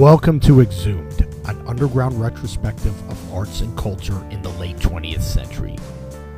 Welcome to Exhumed, an underground retrospective of arts and culture in the late 20th century.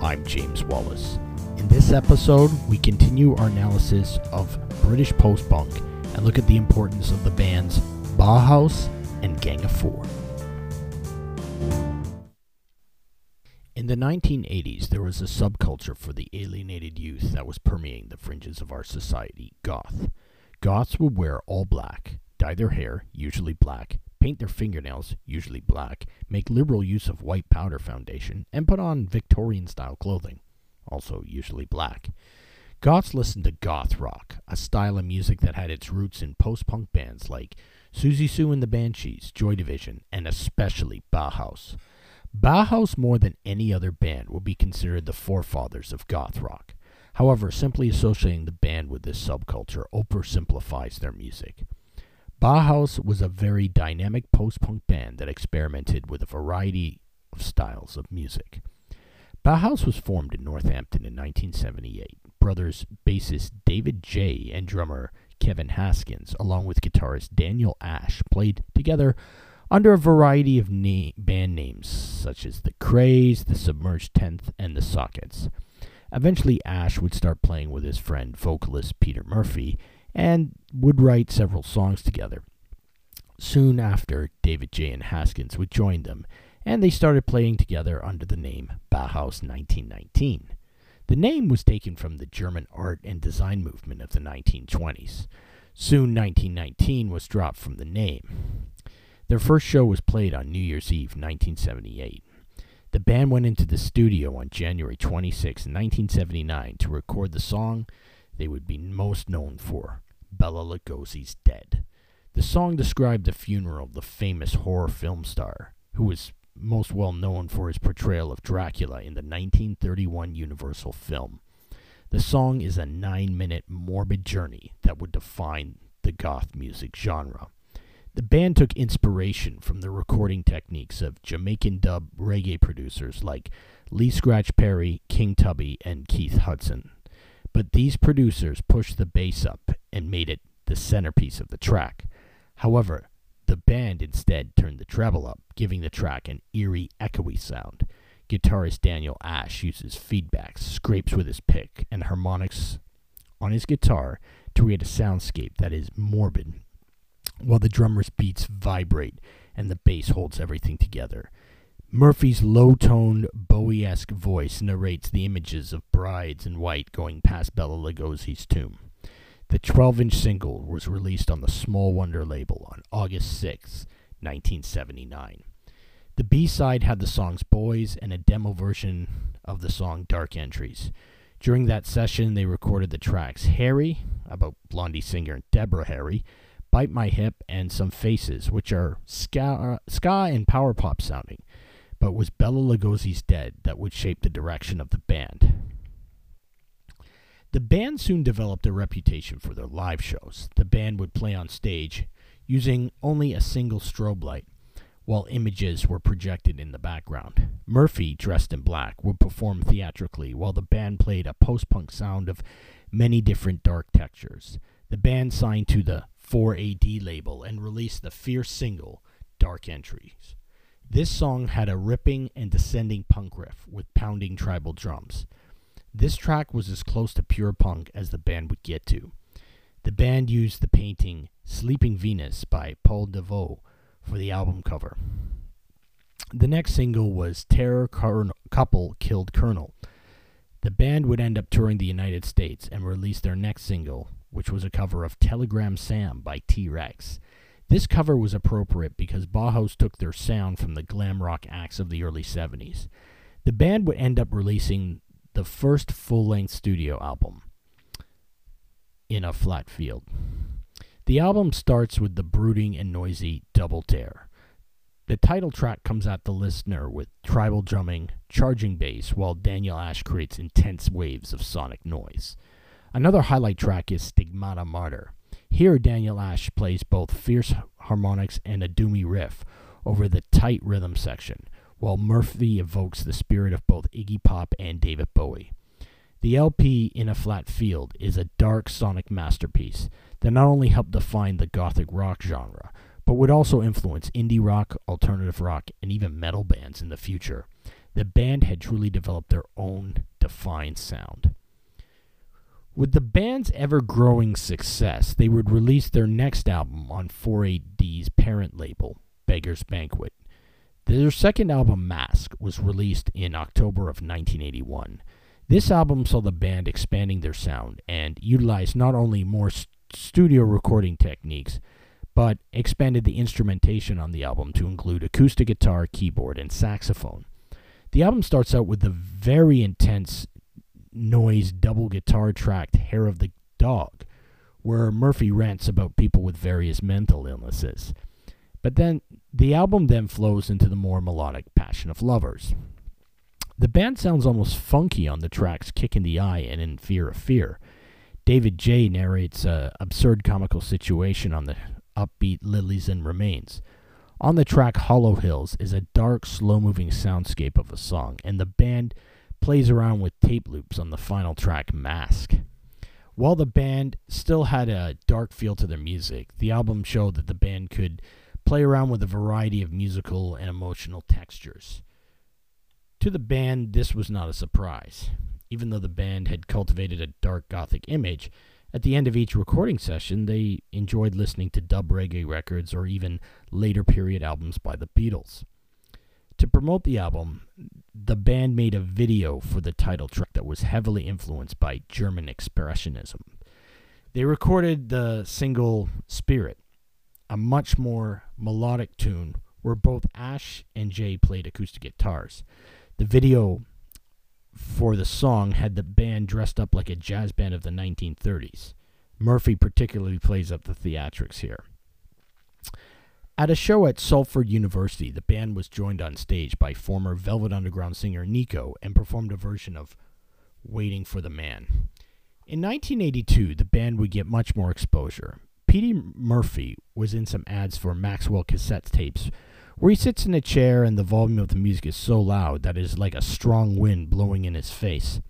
I'm James Wallace. In this episode, we continue our analysis of British post punk and look at the importance of the bands Bauhaus and Gang of Four. In the 1980s, there was a subculture for the alienated youth that was permeating the fringes of our society goth. Goths would wear all black, dye their hair, usually black, paint their fingernails, usually black, make liberal use of white powder foundation, and put on Victorian style clothing, also usually black. Goths listened to goth rock, a style of music that had its roots in post punk bands like Siouxsie Sioux and the Banshees, Joy Division, and especially Bauhaus. Bauhaus, more than any other band, will be considered the forefathers of goth rock. However, simply associating the band with this subculture oversimplifies their music. Bauhaus was a very dynamic post punk band that experimented with a variety of styles of music. Bauhaus was formed in Northampton in 1978. Brothers bassist David J. and drummer Kevin Haskins, along with guitarist Daniel Ash, played together under a variety of na- band names such as the Krays, the Submerged Tenth, and the Sockets. Eventually, Ash would start playing with his friend vocalist Peter Murphy and would write several songs together. Soon after, David J. and Haskins would join them, and they started playing together under the name Bauhaus 1919. The name was taken from the German art and design movement of the 1920s. Soon 1919 was dropped from the name. Their first show was played on New Year's Eve 1978. The band went into the studio on January 26, 1979 to record the song they would be most known for, Bela Lugosi's Dead. The song described the funeral of the famous horror film star, who was most well known for his portrayal of Dracula in the 1931 Universal film. The song is a nine minute morbid journey that would define the goth music genre. The band took inspiration from the recording techniques of Jamaican dub reggae producers like Lee Scratch Perry, King Tubby, and Keith Hudson. But these producers pushed the bass up and made it the centerpiece of the track. However, the band instead turned the treble up, giving the track an eerie, echoey sound. Guitarist Daniel Ash uses feedbacks, scrapes with his pick, and harmonics on his guitar to create a soundscape that is morbid while the drummer's beats vibrate and the bass holds everything together. Murphy's low toned, Bowie esque voice narrates the images of brides in white going past Bela Lugosi's tomb. The 12 inch single was released on the Small Wonder label on August 6, 1979. The B side had the songs Boys and a demo version of the song Dark Entries. During that session, they recorded the tracks Harry, about Blondie singer Deborah Harry, Bite My Hip, and Some Faces, which are ska, ska and power pop sounding, but was Bela Lugosi's Dead that would shape the direction of the band. The band soon developed a reputation for their live shows. The band would play on stage using only a single strobe light, while images were projected in the background. Murphy, dressed in black, would perform theatrically while the band played a post punk sound of many different dark textures. The band signed to the 4AD label and released the fierce single, Dark Entries. This song had a ripping and descending punk riff with pounding tribal drums. This track was as close to pure punk as the band would get to. The band used the painting Sleeping Venus by Paul Delvaux for the album cover. The next single was Terror Couple Killed Colonel. The band would end up touring the United States and release their next single, which was a cover of Telegram Sam by T Rex. This cover was appropriate because Bauhaus took their sound from the glam rock acts of the early 70s. The band would end up releasing the first full length studio album, In a Flat Field. The album starts with the brooding and noisy Double Dare. The title track comes at the listener with tribal drumming, charging bass, while Daniel Ash creates intense waves of sonic noise. Another highlight track is Stigmata Martyr. Here, Daniel Ash plays both fierce harmonics and a doomy riff over the tight rhythm section, while Murphy evokes the spirit of both Iggy Pop and David Bowie. The LP In a Flat Field is a dark sonic masterpiece that not only helped define the gothic rock genre, but would also influence indie rock, alternative rock, and even metal bands in the future. The band had truly developed their own defined sound. With the band's ever growing success, they would release their next album on 4AD's parent label, Beggar's Banquet. Their second album, Mask, was released in October of 1981. This album saw the band expanding their sound and utilized not only more st- studio recording techniques, but expanded the instrumentation on the album to include acoustic guitar, keyboard, and saxophone. The album starts out with the very intense noise double guitar tracked Hair of the Dog, where Murphy rants about people with various mental illnesses. But then the album then flows into the more melodic Passion of Lovers. The band sounds almost funky on the tracks Kick in the Eye and In Fear of Fear. David J. narrates a absurd comical situation on the upbeat Lilies and Remains. On the track Hollow Hills is a dark, slow moving soundscape of a song, and the band plays around with tape loops on the final track Mask. While the band still had a dark feel to their music, the album showed that the band could play around with a variety of musical and emotional textures. To the band, this was not a surprise. Even though the band had cultivated a dark gothic image, at the end of each recording session, they enjoyed listening to dub reggae records or even later period albums by the Beatles. To promote the album, the band made a video for the title track that was heavily influenced by German Expressionism. They recorded the single Spirit, a much more melodic tune where both Ash and J. played acoustic guitars. The video for the song had the band dressed up like a jazz band of the 1930s. Murphy particularly plays up the theatrics here. At a show at Salford University, the band was joined on stage by former Velvet Underground singer Nico and performed a version of Waiting for the Man. In 1982, the band would get much more exposure. Petey Murphy was in some ads for Maxwell cassette tapes where he sits in a chair and the volume of the music is so loud that it is like a strong wind blowing in his face.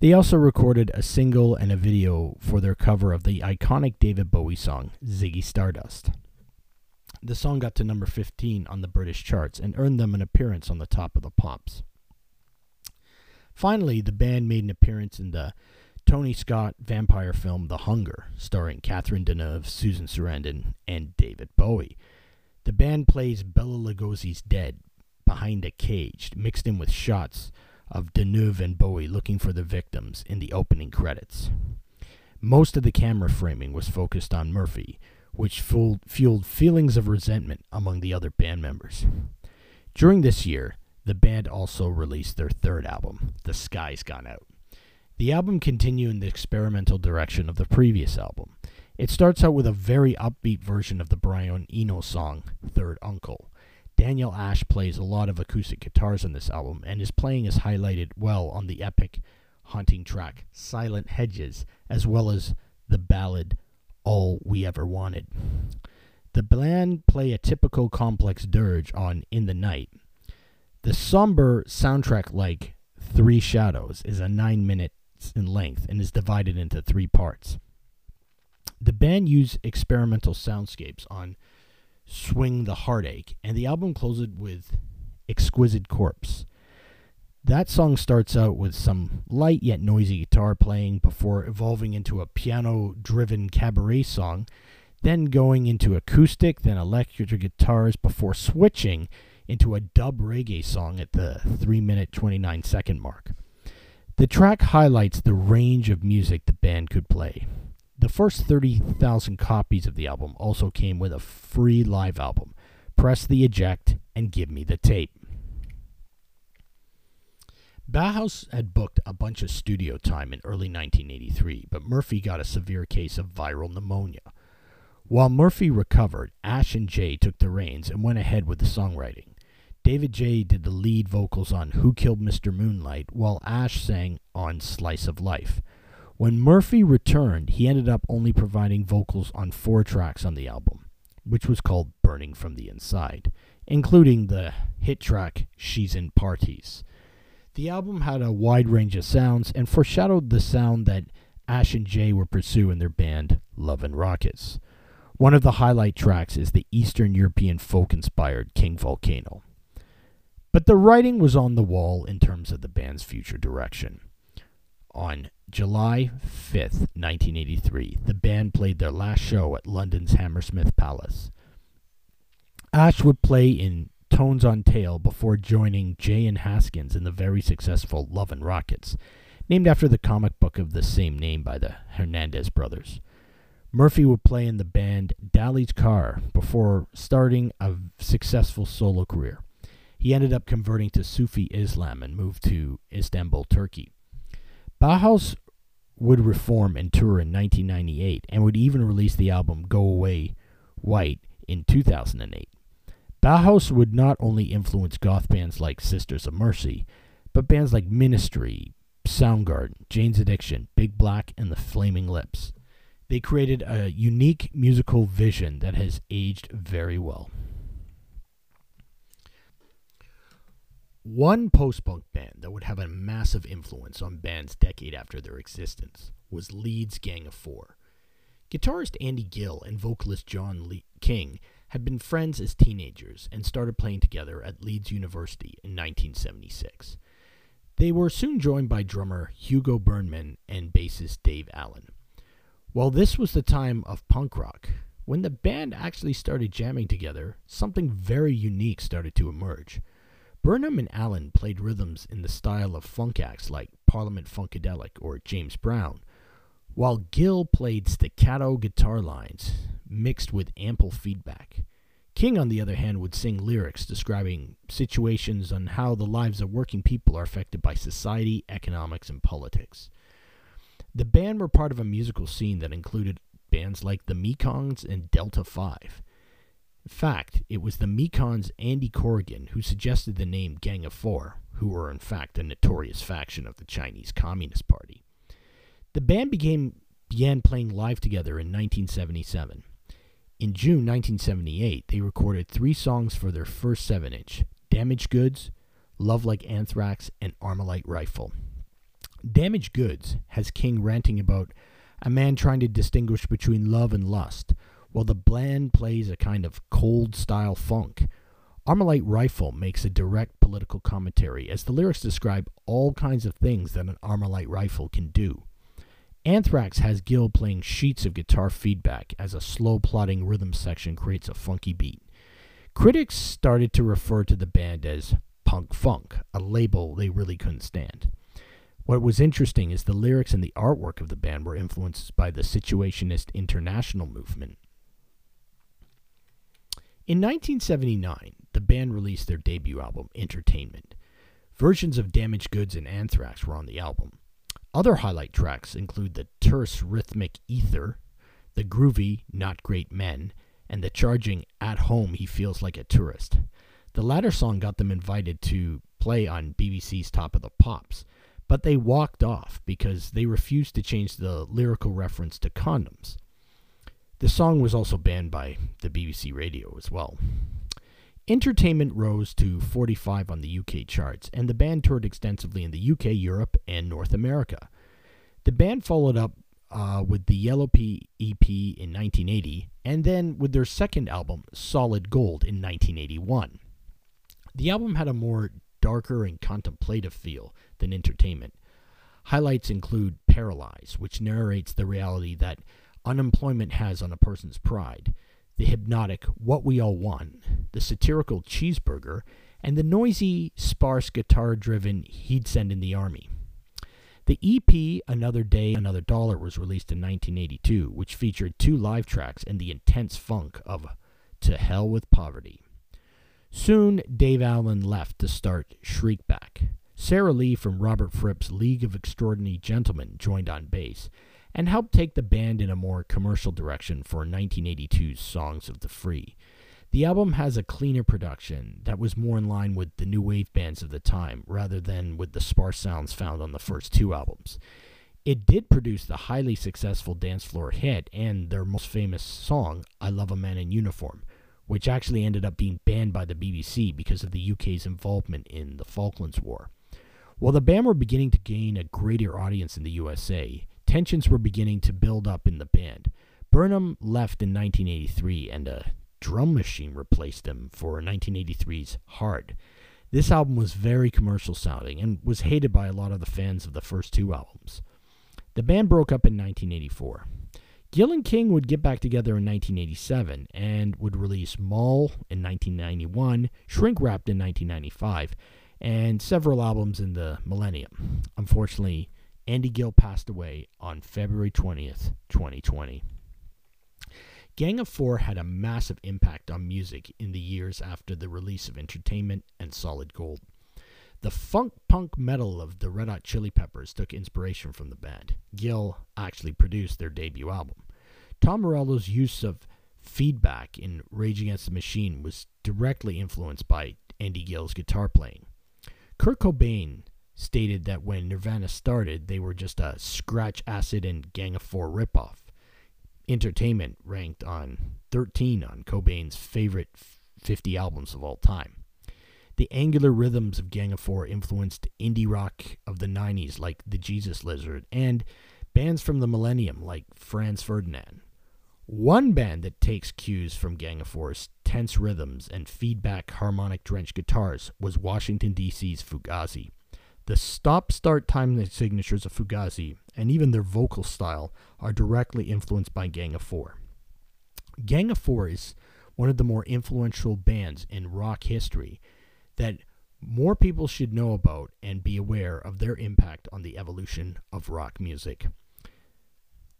They also recorded a single and a video for their cover of the iconic David Bowie song, Ziggy Stardust. The song got to number 15 on the British charts and earned them an appearance on the top of the pops. Finally, the band made an appearance in the Tony Scott vampire film The Hunger, starring Catherine Deneuve, Susan Sarandon, and David Bowie. The band plays Bela Lugosi's Dead behind a cage, mixed in with shots of Deneuve and Bowie looking for the victims in the opening credits. Most of the camera framing was focused on Murphy, which fueled feelings of resentment among the other band members. During this year, the band also released their third album, The Sky's Gone Out. The album continued in the experimental direction of the previous album. It starts out with a very upbeat version of the Brian Eno song, Third Uncle. Daniel Ash plays a lot of acoustic guitars on this album, and his playing is highlighted well on the epic haunting track, Silent Hedges, as well as the ballad, All We Ever Wanted. The band play a typical complex dirge on In the Night. The somber soundtrack like Three Shadows is a nine minutes in length and is divided into three parts. The band used experimental soundscapes on Swing the Heartache, and the album closes with Exquisite Corpse. That song starts out with some light yet noisy guitar playing before evolving into a piano driven cabaret song, then going into acoustic, then electric guitars before switching into a dub reggae song at the 3 minute 29 second mark. The track highlights the range of music the band could play. The first 30,000 copies of the album also came with a free live album. Press the eject and give me the tape. Bauhaus had booked a bunch of studio time in early 1983, but Murphy got a severe case of viral pneumonia. While Murphy recovered, Ash and J. took the reins and went ahead with the songwriting. David J. did the lead vocals on Who Killed Mr. Moonlight, while Ash sang on Slice of Life. When Murphy returned, he ended up only providing vocals on four tracks on the album, which was called Burning from the Inside, including the hit track She's in Parties. The album had a wide range of sounds and foreshadowed the sound that Ash and J. were pursuing in their band Love and Rockets. One of the highlight tracks is the Eastern European folk inspired King Volcano. But the writing was on the wall in terms of the band's future direction. On July 5th, 1983, the band played their last show at London's Hammersmith Palace. Ash would play in Tones on Tail before joining J. and Haskins in the very successful Love and Rockets, named after the comic book of the same name by the Hernandez brothers. Murphy would play in the band Dali's Car before starting a successful solo career. He ended up converting to Sufi Islam and moved to Istanbul, Turkey. Bauhaus would reform and tour in 1998 and would even release the album Go Away White in 2008. Bauhaus would not only influence goth bands like Sisters of Mercy, but bands like Ministry, Soundgarden, Jane's Addiction, Big Black, and the Flaming Lips. They created a unique musical vision that has aged very well. One post punk band that would have a massive influence on bands decade after their existence was Leeds Gang of Four. Guitarist Andy Gill and vocalist John Lee King had been friends as teenagers and started playing together at Leeds University in 1976. They were soon joined by drummer Hugo Burnham and bassist Dave Allen. While this was the time of punk rock, when the band actually started jamming together, something very unique started to emerge. Burnham and Allen played rhythms in the style of funk acts like Parliament Funkadelic or James Brown, while Gill played staccato guitar lines mixed with ample feedback. King, on the other hand, would sing lyrics describing situations on how the lives of working people are affected by society, economics, and politics. The band were part of a musical scene that included bands like the Mekons and Delta 5. In fact, it was the Mekons' Andy Corrigan who suggested the name Gang of Four, who were in fact a notorious faction of the Chinese Communist Party. The band began, began playing live together in 1977. In June 1978, they recorded three songs for their first 7 inch Damaged Goods, Love Like Anthrax, and Armalite Rifle. Damaged Goods has King ranting about a man trying to distinguish between love and lust, while the bland plays a kind of cold style funk. Armalite Rifle makes a direct political commentary as the lyrics describe all kinds of things that an Armalite rifle can do. Anthrax has Gill playing sheets of guitar feedback as a slow plodding rhythm section creates a funky beat. Critics started to refer to the band as punk funk, a label they really couldn't stand. What was interesting is the lyrics and the artwork of the band were influenced by the Situationist International movement. In 1979, the band released their debut album, Entertainment. Versions of Damaged Goods and Anthrax were on the album. Other highlight tracks include the terse rhythmic Ether, the groovy Not Great Men, and the charging At Home He Feels Like a Tourist. The latter song got them invited to play on BBC's Top of the Pops, but they walked off because they refused to change the lyrical reference to condoms. The song was also banned by the BBC radio as well. Entertainment rose to 45 on the UK charts, and the band toured extensively in the UK, Europe, and North America. The band followed up uh, with the Yellow Pea EP in 1980, and then with their second album, Solid Gold, in 1981. The album had a more darker and contemplative feel than Entertainment. Highlights include Paralyze, which narrates the reality that unemployment has on a person's pride the hypnotic What We All Want, the satirical Cheeseburger, and the noisy, sparse guitar driven He'd Send in the Army. The EP Another Day, Another Dollar was released in 1982, which featured two live tracks and the intense funk of To Hell with Poverty. Soon, Dave Allen left to start Shriekback. Sara Lee from Robert Fripp's League of Extraordinary Gentlemen joined on bass, and helped take the band in a more commercial direction for 1982's Songs of the Free. The album has a cleaner production that was more in line with the new wave bands of the time rather than with the sparse sounds found on the first two albums. It did produce the highly successful dance floor hit and their most famous song, I Love a Man in Uniform, which actually ended up being banned by the BBC because of the UK's involvement in the Falklands War. While the band were beginning to gain a greater audience in the USA, Tensions were beginning to build up in the band. Burnham left in 1983 and a drum machine replaced him for 1983's Hard. This album was very commercial sounding and was hated by a lot of the fans of the first two albums. The band broke up in 1984. Gill and King would get back together in 1987 and would release Mall in 1991, Shrink Wrapped in 1995, and several albums in the millennium. Unfortunately, Andy Gill passed away on February 20th, 2020. Gang of Four had a massive impact on music in the years after the release of Entertainment and Solid Gold. The funk punk metal of the Red Hot Chili Peppers took inspiration from the band. Gill actually produced their debut album. Tom Morello's use of feedback in Rage Against the Machine was directly influenced by Andy Gill's guitar playing. Kurt Cobain stated that when Nirvana started, they were just a scratch acid and Gang of Four ripoff. Entertainment ranked on 13 on Cobain's favorite 50 albums of all time. The angular rhythms of Gang of Four influenced indie rock of the 90s like the Jesus Lizard and bands from the millennium like Franz Ferdinand. One band that takes cues from Gang of Four's tense rhythms and feedback harmonic drenched guitars was Washington, D.C.'s Fugazi. The stop start time signatures of Fugazi and even their vocal style are directly influenced by Gang of Four. Gang of Four is one of the more influential bands in rock history that more people should know about and be aware of their impact on the evolution of rock music.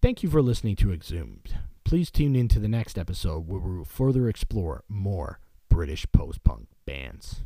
Thank you for listening to Exhumed. Please tune in to the next episode where we will further explore more British post punk bands.